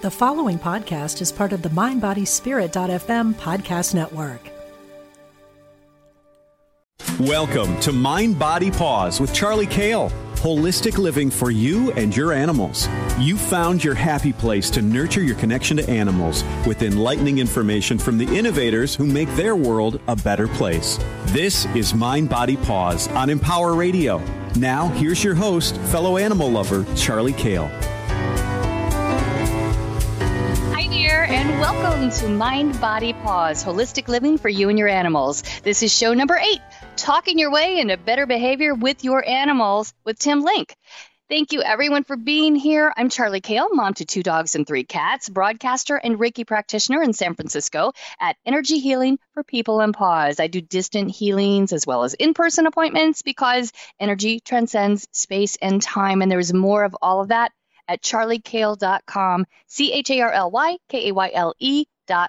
The following podcast is part of the MindBodySpirit.fm podcast network. Welcome to Mind Body Paws with Charly Kayle. Holistic living for you and your animals. You found your happy place to nurture your connection to animals with enlightening information from the innovators who make their world a better place. This is Mind Body Paws on Empower Radio. Now, here's your host, fellow animal lover, Charly Kayle. And welcome to Mind Body Paws Holistic Living for You and Your Animals. This is show number eight Talking Your Way into Better Behavior with Your Animals with Tim Link. Thank you, everyone, for being here. I'm Charly Kayle, mom to two dogs and three cats, broadcaster and Reiki practitioner in San Francisco at Energy Healing for People and Paws. I do distant healings as well as in person appointments because energy transcends space and time, and there's more of all of that at charlykayle.com, C H A R L Y K A Y L E.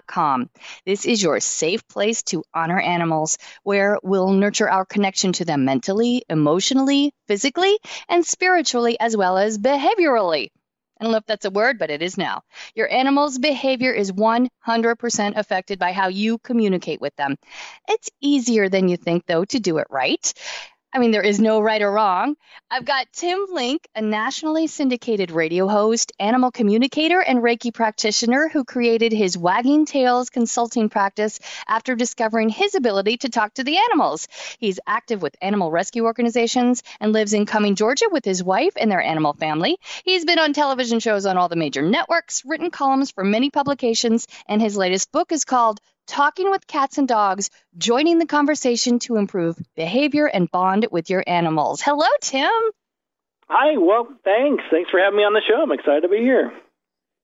Com. This is your safe place to honor animals, where we'll nurture our connection to them mentally, emotionally, physically, and spiritually, as well as behaviorally. I don't know if that's a word, but it is now. Your animal's behavior is 100% affected by how you communicate with them. It's easier than you think, though, to do it right. I mean, there is no right or wrong. I've got Tim Link, a nationally syndicated radio host, animal communicator, and Reiki practitioner who created his Wagging Tales consulting practice after discovering his ability to talk to the animals. He's active with animal rescue organizations and lives in Cumming, Georgia with his wife and their animal family. He's been on television shows on all the major networks, written columns for many publications, and his latest book is called talking with cats and dogs, joining the conversation to improve behavior and bond with your animals. Hello, Tim. Hi, well, thanks. Thanks for having me on the show. I'm excited to be here.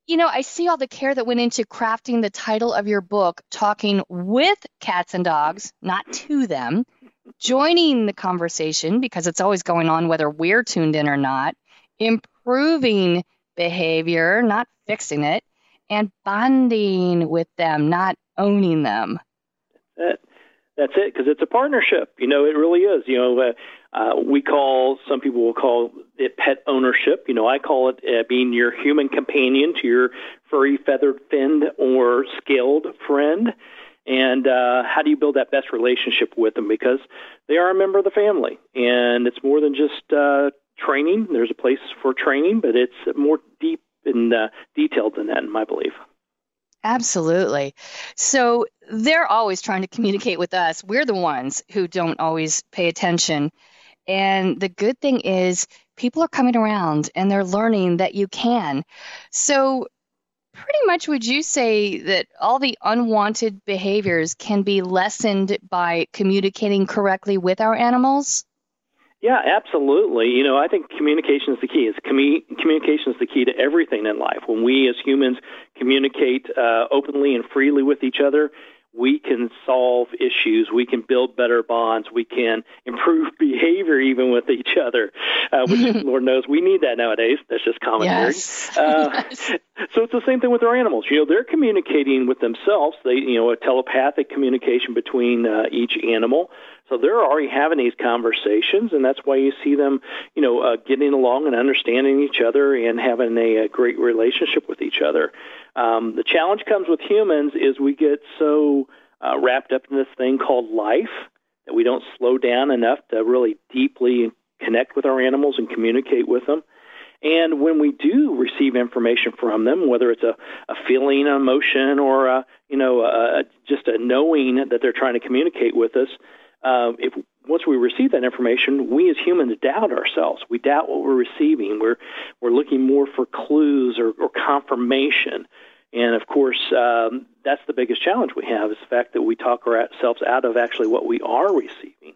You know, I see all the care that went into crafting the title of your book, Talking with Cats and Dogs, not to them, joining the conversation because it's always going on whether we're tuned in or not, improving behavior, not fixing it, and bonding with them, not owning them. That, that's it, because it's a partnership. You know, it really is. You know, uh, uh, we call some people will call it pet ownership. You know, I call it uh, being your human companion to your furry, feathered, finned, or scaled friend. And uh, how do you build that best relationship with them? Because they are a member of the family, and it's more than just uh, training. There's a place for training, but it's more deep and uh, detailed than that, in my belief. Absolutely. So they're always trying to communicate with us. We're the ones who don't always pay attention. And the good thing is, people are coming around and they're learning that you can. So, pretty much, would you say that all the unwanted behaviors can be lessened by communicating correctly with our animals? Yeah, absolutely. You know, I think communication is the key. It's commu- communication is the key to everything in life. When we as humans communicate uh, openly and freely with each other, we can solve issues. We can build better bonds. We can improve behavior even with each other, uh, which Lord knows we need that nowadays. That's just common Yes. Uh, yes. So it's the same thing with our animals. You know, they're communicating with themselves. They, you know, a telepathic communication between uh, each animal. So they're already having these conversations, and that's why you see them, you know, uh, getting along and understanding each other and having a, a great relationship with each other. Um, the challenge comes with humans is we get so uh, wrapped up in this thing called life that we don't slow down enough to really deeply connect with our animals and communicate with them. And when we do receive information from them, whether it's a, a feeling, an emotion, or a, you know, a, just a knowing that they're trying to communicate with us, uh, if once we receive that information, we as humans doubt ourselves. We doubt what we're receiving. We're we're looking more for clues or, or confirmation. And of course, um, that's the biggest challenge we have is the fact that we talk ourselves out of actually what we are receiving.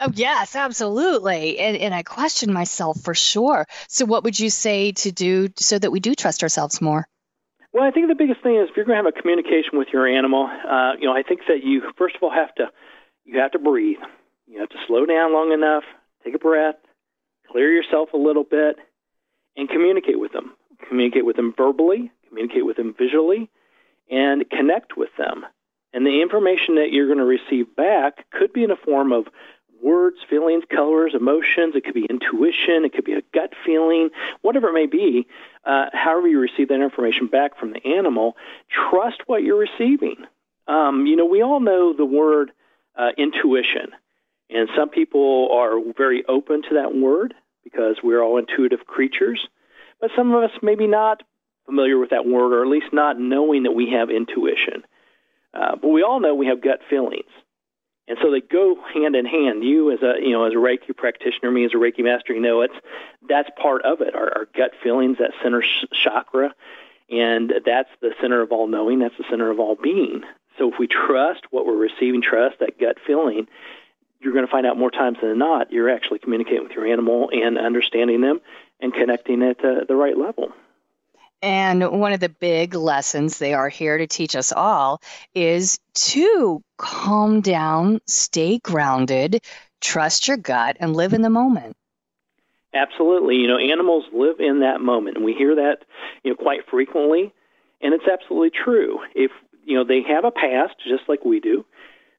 Oh yes, absolutely. And and I question myself for sure. So what would you say to do so that we do trust ourselves more? Well, I think the biggest thing is if you're going to have a communication with your animal, uh, you know, I think that you first of all have to you have to breathe. You have to slow down long enough, take a breath, clear yourself a little bit, and communicate with them. Communicate with them verbally, communicate with them visually, and connect with them. And the information that you're going to receive back could be in a form of words, feelings, colors, emotions. It could be intuition. It could be a gut feeling, whatever it may be. Uh, however, you receive that information back from the animal, trust what you're receiving. Um, you know, we all know the word uh, intuition, and some people are very open to that word because we're all intuitive creatures. But some of us maybe not familiar with that word, or at least not knowing that we have intuition. Uh, but we all know we have gut feelings. And so they go hand in hand. You as a you know as a Reiki practitioner, me as a Reiki master, you know it's that's part of it. Our, our gut feelings, that center sh- chakra, and that's the center of all knowing. That's the center of all being. So if we trust what we're receiving, trust that gut feeling, you're going to find out more times than not you're actually communicating with your animal and understanding them and connecting at uh, the right level. And one of the big lessons they are here to teach us all is to calm down, stay grounded, trust your gut, and live in the moment. Absolutely. You know, animals live in that moment, and we hear that, you know, quite frequently, and it's absolutely true. If you know they have a past, just like we do,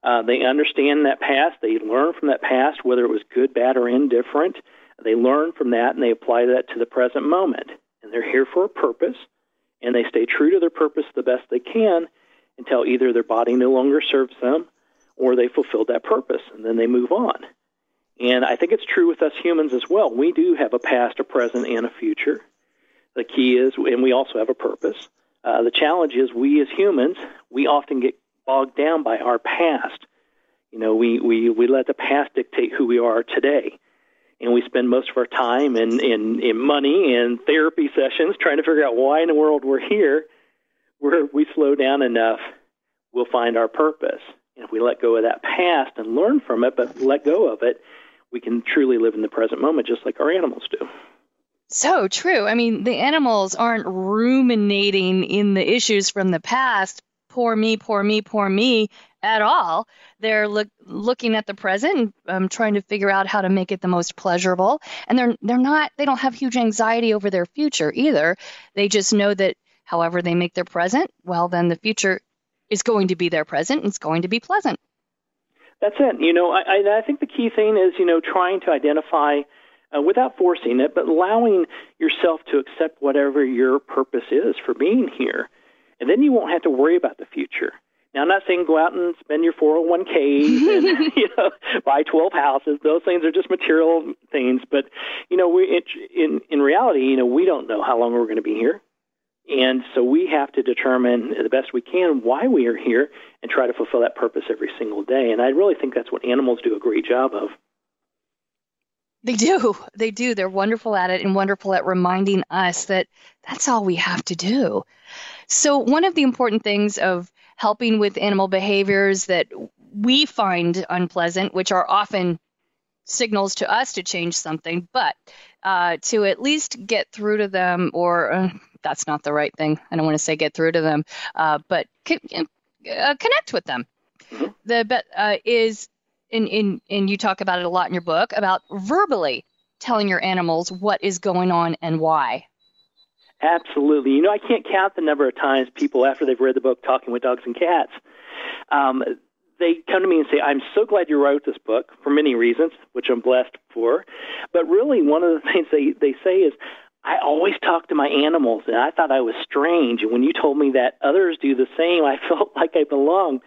uh, they understand that past. They learn from that past, whether it was good, bad, or indifferent. They learn from that, and they apply that to the present moment and they're here for a purpose, and they stay true to their purpose the best they can until either their body no longer serves them or they fulfilled that purpose, and then they move on. And I think it's true with us humans as well. We do have a past, a present, and a future. The key is, and we also have a purpose. Uh, the challenge is, we as humans, we often get bogged down by our past. You know, we, we, we let the past dictate who we are today and we spend most of our time in, in, in money and therapy sessions trying to figure out why in the world we're here, where we slow down enough, we'll find our purpose. And if we let go of that past and learn from it, but let go of it, we can truly live in the present moment just like our animals do. So true. I mean, the animals aren't ruminating in the issues from the past, poor me, poor me, poor me at all. They're look, looking at the present um, trying to figure out how to make it the most pleasurable. And they're they're not they don't have huge anxiety over their future either. They just know that however they make their present, well then the future is going to be their present and it's going to be pleasant. That's it. You know, I, I think the key thing is you know trying to identify. Uh, without forcing it, but allowing yourself to accept whatever your purpose is for being here and then you won't have to worry about the future. Now, I'm not saying go out and spend your 401ks and you know buy 12 houses. Those things are just material things. But you know, we it, in in reality, you know, we don't know how long we're going to be here, and so we have to determine the best we can why we are here and try to fulfill that purpose every single day. And I really think that's what animals do a great job of. They do. They do. They're wonderful at it and wonderful at reminding us that that's all we have to do. So, one of the important things of helping with animal behaviors that we find unpleasant, which are often signals to us to change something, but uh, to at least get through to them, or uh, that's not the right thing. I don't want to say get through to them, uh, but uh, connect with them. Mm-hmm. The uh, is in in and you talk about it a lot in your book about verbally telling your animals what is going on and why. Absolutely. You know, I can't count the number of times people, after they've read the book, Talking with Dogs and Cats, um, they come to me and say, I'm so glad you wrote this book for many reasons, which I'm blessed for. But really, one of the things they, they say is, I always talk to my animals, and I thought I was strange. And when you told me that others do the same, I felt like I belong.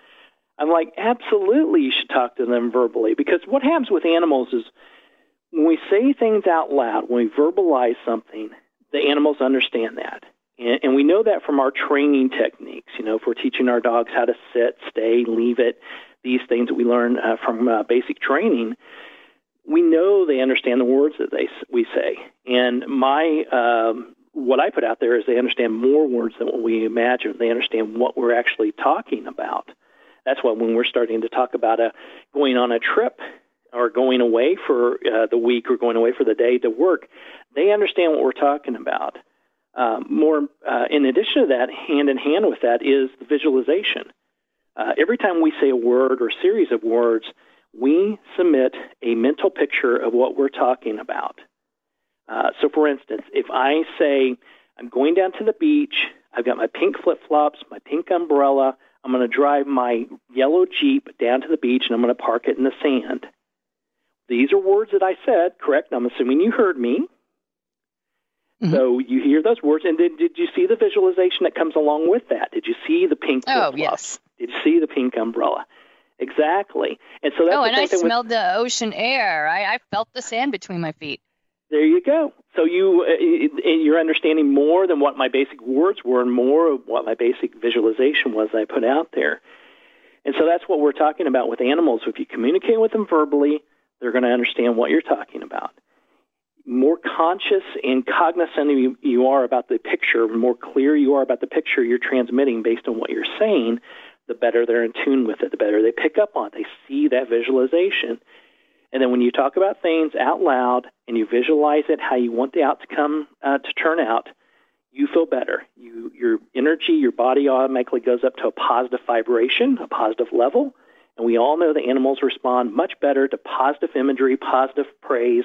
I'm like, absolutely, you should talk to them verbally. Because what happens with animals is when we say things out loud, when we verbalize something, the animals understand that. And, and we know that from our training techniques. You know, if we're teaching our dogs how to sit, stay, leave it, these things that we learn uh, from uh, basic training, we know they understand the words that they we say. And my um, what I put out there is they understand more words than what we imagine. They understand what we're actually talking about. That's why when we're starting to talk about a, going on a trip or going away for uh, the week or going away for the day to work, they understand what we're talking about. Um, more, uh, in addition to that, hand in hand with that is the visualization. Uh, every time we say a word or a series of words, we submit a mental picture of what we're talking about. Uh, so, for instance, if I say, I'm going down to the beach, I've got my pink flip flops, my pink umbrella, I'm going to drive my yellow Jeep down to the beach and I'm going to park it in the sand. these are words that I said, correct? I'm assuming you heard me. Mm-hmm. So you hear those words, and then did you see the visualization that comes along with that? Did you see the pink? Oh, yes. Did you see the pink umbrella? Exactly. And so that's oh, and I smelled with, the ocean air. I, I felt the sand between my feet. There you go. So you uh, you're understanding more than what my basic words were, and more of what my basic visualization was I put out there. And so that's what we're talking about with animals. If you communicate with them verbally, they're going to understand what you're talking about. More conscious and cognizant you, you are about the picture, more clear you are about the picture you're transmitting based on what you're saying, the better they're in tune with it, the better they pick up on it. They see that visualization. And then when you talk about things out loud and you visualize it how you want the outcome uh, to turn out, you feel better. You, your energy, your body automatically goes up to a positive vibration, a positive level. And we all know that animals respond much better to positive imagery, positive praise,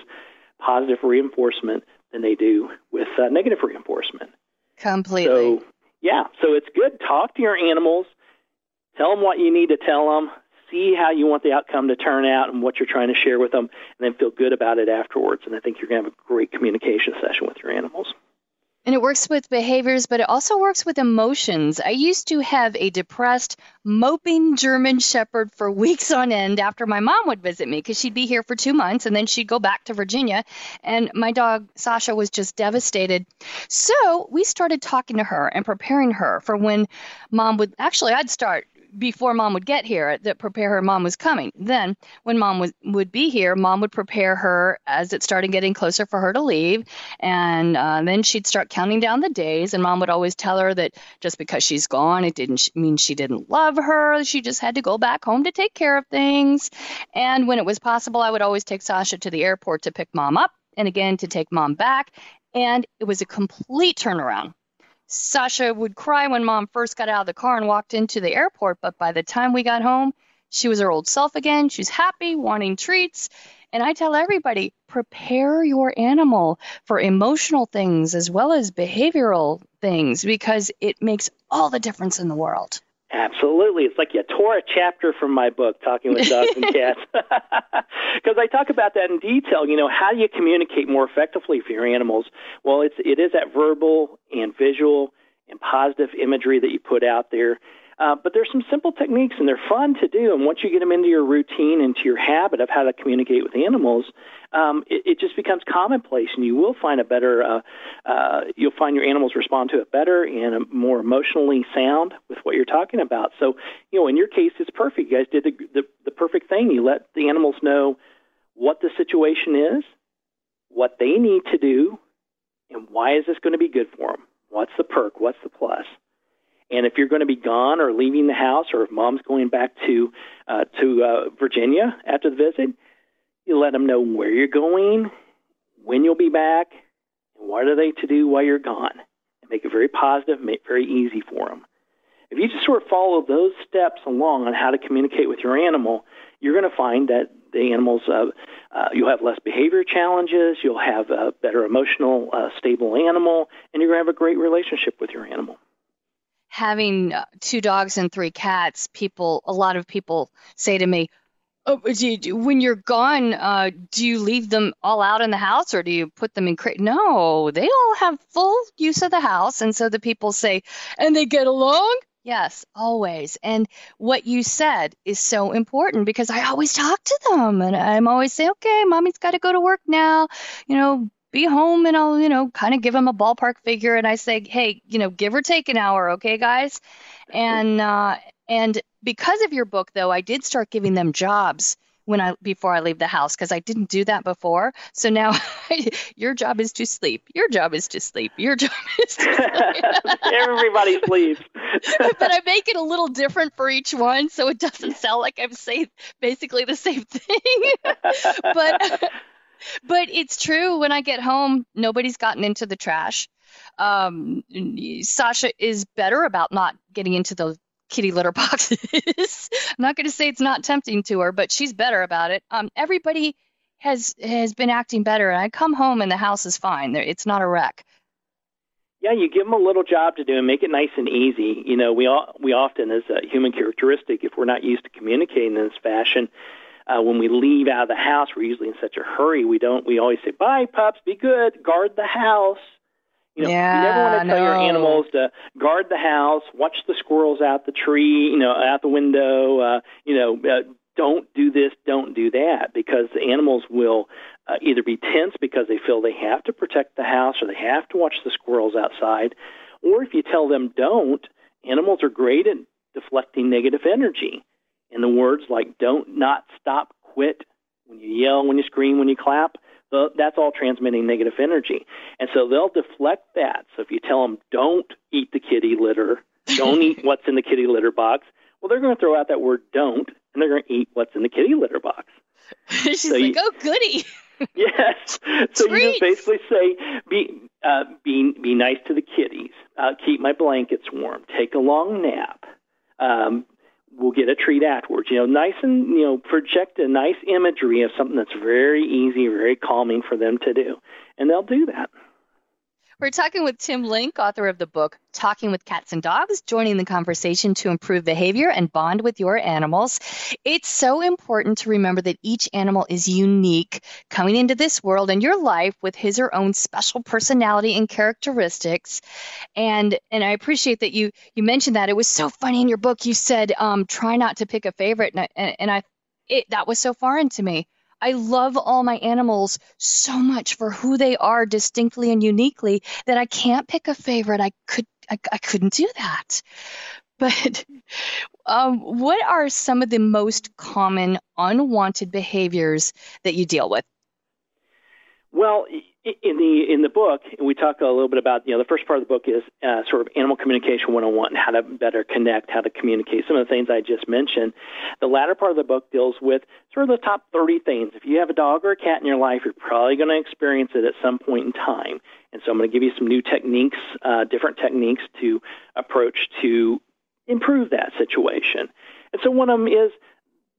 positive reinforcement than they do with uh, negative reinforcement. Completely. So, yeah, so it's good. Talk to your animals. Tell them what you need to tell them. See how you want the outcome to turn out and what you're trying to share with them, and then feel good about it afterwards. And I think you're going to have a great communication session with your animals. And it works with behaviors, but it also works with emotions. I used to have a depressed, moping German Shepherd for weeks on end after my mom would visit me because she'd be here for two months and then she'd go back to Virginia. And my dog, Sasha, was just devastated. So we started talking to her and preparing her for when mom would actually, I'd start before mom would get here that prepare her mom was coming. Then when mom was, would be here, mom would prepare her as it started getting closer for her to leave. And uh, then she'd start counting down the days. And mom would always tell her that just because she's gone, it didn't mean she didn't love her. She just had to go back home to take care of things. And when it was possible, I would always take Sasha to the airport to pick mom up and again to take mom back. And it was a complete turnaround Sasha would cry when mom first got out of the car and walked into the airport, but by the time we got home, she was her old self again. She's happy, wanting treats. And I tell everybody prepare your animal for emotional things as well as behavioral things because it makes all the difference in the world. Absolutely. It's like you tore a chapter from my book, Talking with Dogs and Cats. Because I talk about that in detail. You know, how do you communicate more effectively for your animals? Well, it's, it is that verbal and visual and positive imagery that you put out there. Uh, but there's some simple techniques, and they're fun to do. And once you get them into your routine, into your habit of how to communicate with animals, um, it, it, just becomes commonplace, and you will find a better. Uh, uh, you'll find your animals respond to it better and more emotionally sound with what you're talking about. So, you know, in your case, it's perfect. You guys did the, the, the perfect thing. You let the animals know what the situation is, what they need to do, and why is this going to be good for them. What's the perk? What's the plus? And if you're going to be gone or leaving the house, or if mom's going back to uh, to uh, Virginia after the visit, you let them know where you're going, when you'll be back, and what are they to do while you're gone. And make it very positive, make it very easy for them. If you just sort of follow those steps along on how to communicate with your animal, you're going to find that the animals, uh, uh, you'll have less behavior challenges, you'll have a better emotional, uh, stable animal, and you're going to have a great relationship with your animal having uh, two dogs and three cats, people, a lot of people say to me, oh, you, when you're gone, uh, do you leave them all out in the house or do you put them in crate? No, they all have full use of the house. And so the people say, and they get along? Yes, always. And what you said is so important because I always talk to them and I'm always say, okay, mommy's got to go to work now. You know, be home and I'll, you know, kind of give them a ballpark figure and I say, hey, you know, give or take an hour, okay, guys? And uh, and because of your book, though, I did start giving them jobs when I before I leave the house because I didn't do that before. So now your job is to sleep. Your job is to sleep. Your job is to sleep. Everybody sleeps. but I make it a little different for each one so it doesn't sound like I'm saying basically the same thing. but but it's true. When I get home, nobody's gotten into the trash. Um, Sasha is better about not getting into the kitty litter boxes. I'm not going to say it's not tempting to her, but she's better about it. Um, everybody has has been acting better, and I come home and the house is fine. It's not a wreck. Yeah, you give them a little job to do and make it nice and easy. You know, we all, we often, as a human characteristic, if we're not used to communicating in this fashion, Uh, when we leave out of the house, we're usually in such a hurry. We don't. We always say, "Bye, pups. Be good. Guard the house." You know, yeah, you never want to tell no. your animals to guard the house, watch the squirrels out the tree, you know, out the window. Uh, you know, uh, don't do this, don't do that, because the animals will uh, either be tense because they feel they have to protect the house or they have to watch the squirrels outside, or if you tell them don't, animals are great at deflecting negative energy. And the words like don't, not, stop, quit, when you yell, when you scream, when you clap, that's all transmitting negative energy. And so they'll deflect that. So if you tell them, don't eat the kitty litter, don't eat what's in the kitty litter box, well, they're going to throw out that word don't, and they're going to eat what's in the kitty litter box. She's So like, you- oh, goody. yes. So you just basically say, be uh, be be nice to the kitties. Uh, keep my blankets warm. Take a long nap. Um, we'll get a treat afterwards. You know, nice and you know, project a nice imagery of something that's very easy, very calming for them to do, and they'll do that. We're talking with Tim Link, author of the book Talking with Cats and Dogs, joining the conversation to improve behavior and bond with your animals. It's so important to remember that each animal is unique coming into this world and your life with his or own special personality and characteristics. And and I appreciate that you you mentioned that. It was so funny in your book. You said um, try not to pick a favorite, and I, and, I it that was so foreign to me. I love all my animals so much for who they are distinctly and uniquely that I can't pick a favorite. I could I, I couldn't do that. But um, what are some of the most common unwanted behaviors that you deal with? Well, in the in the book, we talk a little bit about you know the first part of the book is uh, sort of animal communication 101, how to better connect, how to communicate. Some of the things I just mentioned. The latter part of the book deals with sort of the top 30 things. If you have a dog or a cat in your life, you're probably going to experience it at some point in time. And so I'm going to give you some new techniques, uh, different techniques to approach to improve that situation. And so one of them is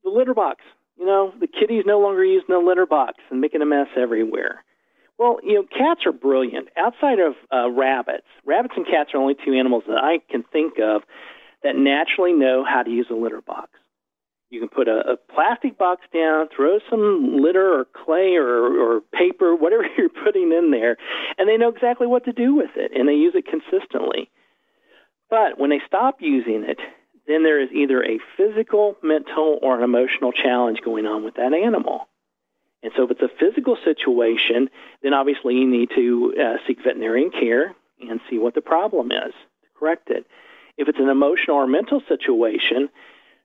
the litter box. You know, the kitty's no longer using the litter box and making a mess everywhere. Well, you know, cats are brilliant. Outside of uh, rabbits, rabbits and cats are only two animals that I can think of that naturally know how to use a litter box. You can put a, a plastic box down, throw some litter or clay or, or paper, whatever you're putting in there, and they know exactly what to do with it, and they use it consistently. But when they stop using it, then there is either a physical, mental, or an emotional challenge going on with that animal. And so if it's a physical situation, then obviously you need to uh, seek veterinarian care and see what the problem is to correct it. If it's an emotional or mental situation,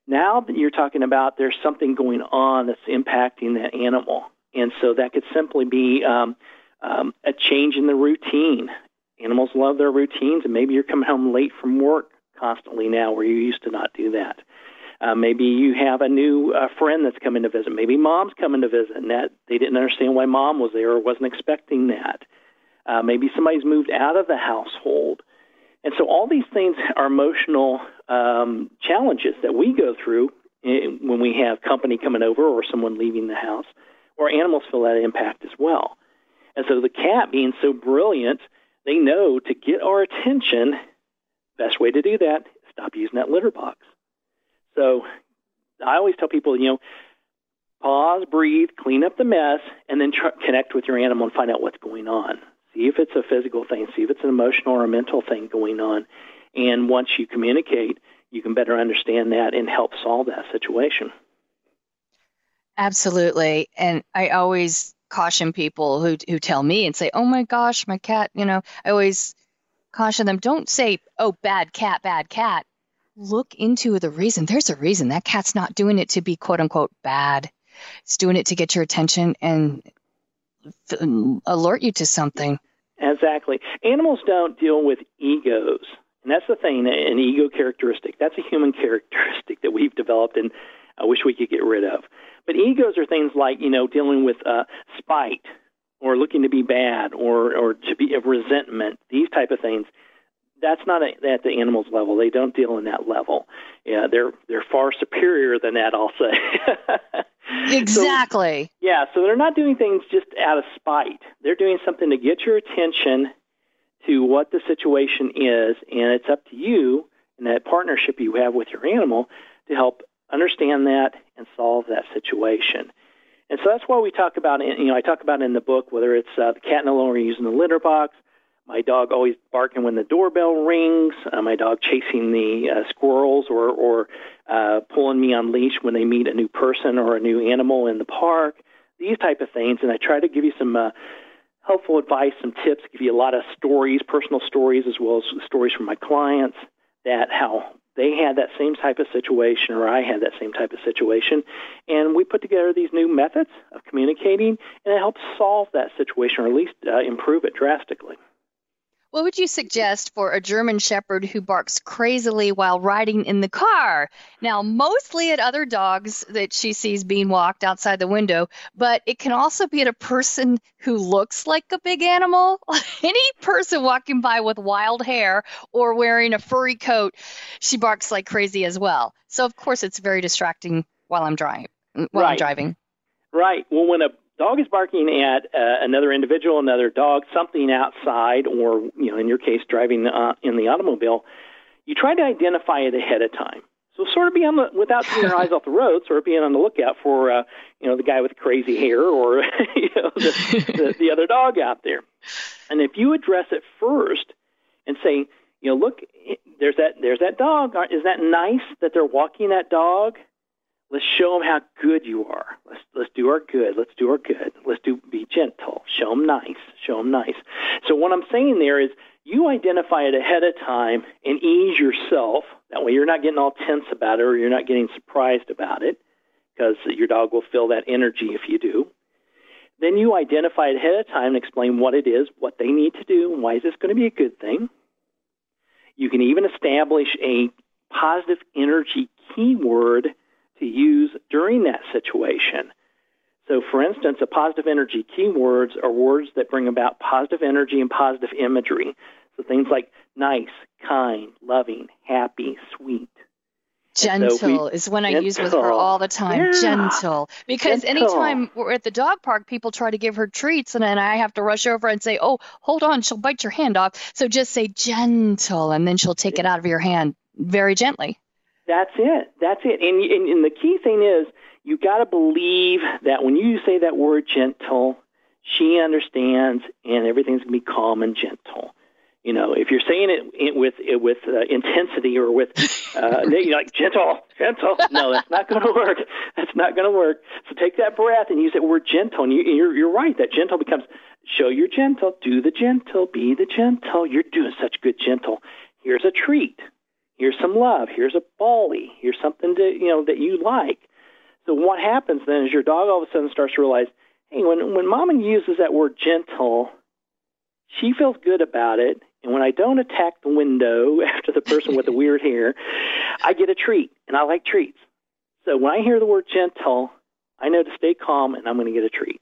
now that you're talking about there's something going on that's impacting that animal. And so that could simply be um, um, a change in the routine. Animals love their routines, and maybe you're coming home late from work constantly now where you used to not do that. Uh, maybe you have a new uh, friend that's coming to visit. Maybe mom's coming to visit, and that they didn't understand why mom was there or wasn't expecting that. Uh, maybe somebody's moved out of the household, and so all these things are emotional um, challenges that we go through in, when we have company coming over or someone leaving the house, or animals feel that impact as well. And so the cat, being so brilliant, they know to get our attention. Best way to do that: stop using that litter box. So I always tell people, you know, pause, breathe, clean up the mess, and then try, connect with your animal and find out what's going on. See if it's a physical thing, see if it's an emotional or a mental thing going on. And once you communicate, you can better understand that and help solve that situation. Absolutely. And I always caution people who who tell me and say, "Oh my gosh, my cat," you know, I always caution them, don't say, "Oh, bad cat, bad cat." Look into the reason. There's a reason. That cat's not doing it to be quote unquote bad. It's doing it to get your attention and alert you to something. Exactly. Animals don't deal with egos. And that's the thing, an ego characteristic. That's a human characteristic that we've developed and I wish we could get rid of. But egos are things like, you know, dealing with uh, spite or looking to be bad or, or to be of resentment, these type of things. That's not a, at the animal's level. They don't deal in that level. Yeah, they're they're far superior than that. I'll say. Exactly. So, yeah, so they're not doing things just out of spite. They're doing something to get your attention to what the situation is, and it's up to you and that partnership you have with your animal to help understand that, and solve that situation. And so that's why we talk about, you know, I talk about in the book whether it's uh, the cat no longer using the litter box, my dog always barking when the doorbell rings, uh, my dog chasing the uh, squirrels or, or uh, pulling me on leash when they meet a new person or a new animal in the park, these type of things. And I try to give you some uh, helpful advice, some tips, give you a lot of stories, personal stories, as well as stories from my clients that how they had that same type of situation or I had that same type of situation. And we put together these new methods of communicating, and it helps solve that situation or at least uh, improve it drastically. What would you suggest for a German Shepherd who barks crazily while riding in the car? Now, mostly at other dogs that she sees being walked outside the window, but it can also be at a person who looks like a big animal. Any person walking by with wild hair or wearing a furry coat, she barks like crazy as well. So, of course, it's very distracting while I'm driving. While right. I'm driving. Right. Well, when a dog is barking at uh, another individual, another dog, something outside, or you know, in your case, driving uh, in the automobile, you try to identify it ahead of time. So sort of be on the without taking your eyes off the road, sort of being on the lookout for uh, you know the guy with crazy hair or you know the, the, the other dog out there. And if you address it first and say, you know, look, there's that there's that dog. Is that nice that they're walking that dog? Let's show them how good you are. Let's let's do our good. Let's do our good. Let's do be gentle. Show them nice. Show them nice. So what I'm saying there is you identify it ahead of time and ease yourself. That way you're not getting all tense about it or you're not getting surprised about it because your dog will feel that energy if you do. Then you identify it ahead of time and explain what it is, what they need to do, and why is this going to be a good thing. You can even establish a positive energy keyword to use during that situation. So, for instance, a positive energy keywords are words that bring about positive energy and positive imagery. So, things like nice, kind, loving, happy, sweet. Gentle so we, is when I use with her all the time. Yeah. Gentle. Because gentle. anytime we're at the dog park, people try to give her treats, and then I have to rush over and say, Oh, hold on, she'll bite your hand off. So just say gentle, and then she'll take it out of your hand very gently. That's it. That's it. And, and, and the key thing is you got to believe that when you say that word gentle, she understands and everything's going to be calm and gentle. You know, if you're saying it with it with uh, intensity or with uh, you know, like gentle, gentle, no, that's not going to work. That's not going to work. So take that breath and use that word gentle, and you, you're you're right. That gentle becomes show you're gentle, do the gentle, be the gentle. You're doing such good gentle. Here's a treat. Here's some love. Here's a bally. Here's something to you know that you like. So what happens then is your dog all of a sudden starts to realize, hey, when when mama uses that word gentle, she feels good about it. And when I don't attack the window after the person with the weird hair, I get a treat, and I like treats. So when I hear the word gentle, I know to stay calm, and I'm going to get a treat.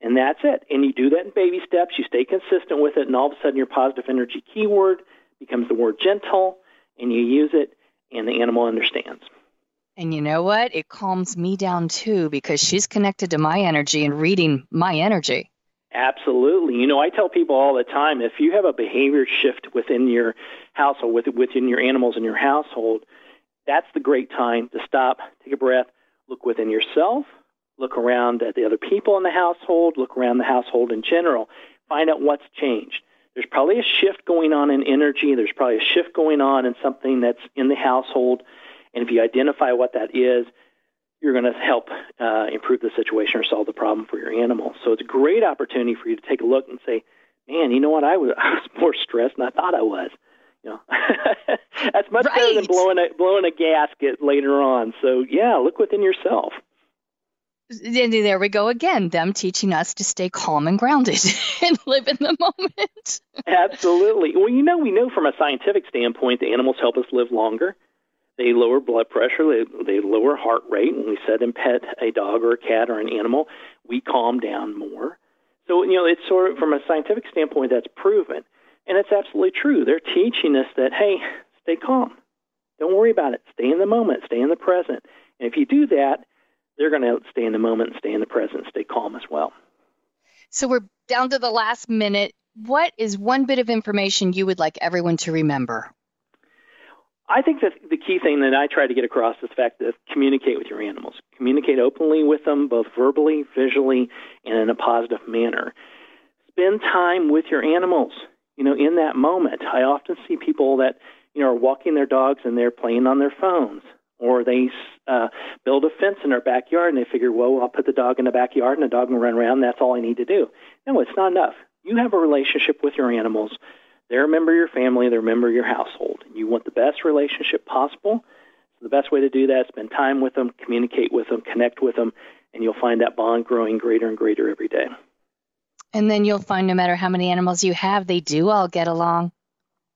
And that's it. And you do that in baby steps. You stay consistent with it, and all of a sudden your positive energy keyword becomes the word gentle and you use it, and the animal understands. And you know what? It calms me down too because she's connected to my energy and reading my energy. Absolutely. You know, I tell people all the time if you have a behavior shift within your household, within your animals in your household, that's the great time to stop, take a breath, look within yourself, look around at the other people in the household, look around the household in general, find out what's changed there's probably a shift going on in energy. There's probably a shift going on in something that's in the household. And if you identify what that is, you're going to help uh, improve the situation or solve the problem for your animal. So it's a great opportunity for you to take a look and say, man, you know what? I was, I was more stressed than I thought I was. You know, that's much right. better than blowing a blowing a gasket later on. So yeah, look within yourself there we go again them teaching us to stay calm and grounded and live in the moment. Absolutely. Well you know we know from a scientific standpoint the animals help us live longer. They lower blood pressure they, they lower heart rate. When we sit and pet a dog or a cat or an animal we calm down more. So you know it's sort of from a scientific standpoint that's proven. And it's absolutely true. They're teaching us that hey stay calm. Don't worry about it. Stay in the moment. Stay in the present. And if you do that they're going to stay in the moment stay in the present, stay calm as well. So we're down to the last minute. What is one bit of information you would like everyone to remember? I think that the key thing that I try to get across is the fact that communicate with your animals. Communicate openly with them, both verbally, visually, and in a positive manner. Spend time with your animals. You know, in that moment, I often see people that you know are walking their dogs and they're playing on their phones, or they uh, build a fence in their backyard and they figure, well, I'll put the dog in the backyard and the dog can run around. That's all I need to do. No, it's not enough. You have a relationship with your animals they're a member of your family, they're a member of your household. You want the best relationship possible. So the best way to do that is spend time with them, communicate with them, connect with them, and you'll find that bond growing greater and greater every day. And then you'll find no matter how many animals you have, they do all get along.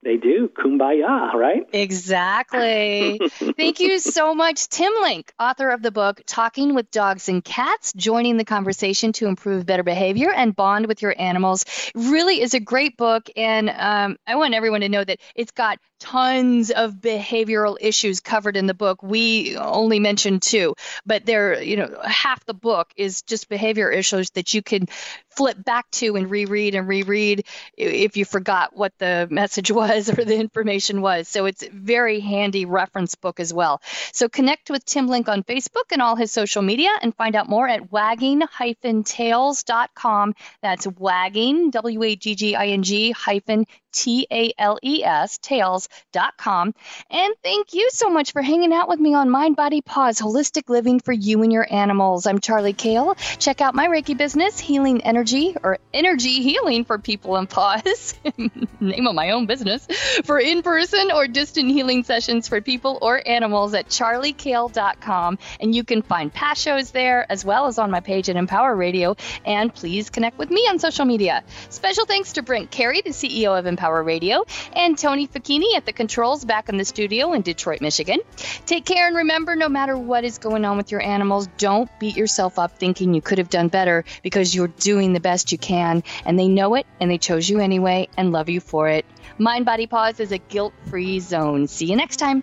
They do. Kumbaya, right? Exactly. Thank you so much, Tim Link, author of the book Talking with Dogs and Cats, joining the conversation to improve better behavior and bond with your animals. Really is a great book. And um, I want everyone to know that it's got tons of behavioral issues covered in the book. We only mentioned two, but there, you know, half the book is just behavior issues that you can flip back to and reread and reread if you forgot what the message was or the information was. So it's a very handy reference book as well. So connect with Tim Link on Facebook and all his social media and find out more at wagging-tales.com. That's wagging, W-A-G-G-I-N-G hyphen T A L E S, tales.com. And thank you so much for hanging out with me on Mind, Body, Paws, Holistic Living for You and Your Animals. I'm Charly Kayle. Check out my Reiki business, Healing Energy, or Energy Healing for People and Paws. Name of my own business. For in person or distant healing sessions for people or animals at charlykayle.com. And you can find past shows there as well as on my page at Empower Radio. And please connect with me on social media. Special thanks to Brent Carey, the CEO of Empower. Power Radio, and Tony Facchini at the controls back in the studio in Detroit, Michigan. Take care and remember no matter what is going on with your animals, don't beat yourself up thinking you could have done better because you're doing the best you can, and they know it and they chose you anyway and love you for it. Mind Body Paws is a guilt free zone. See you next time.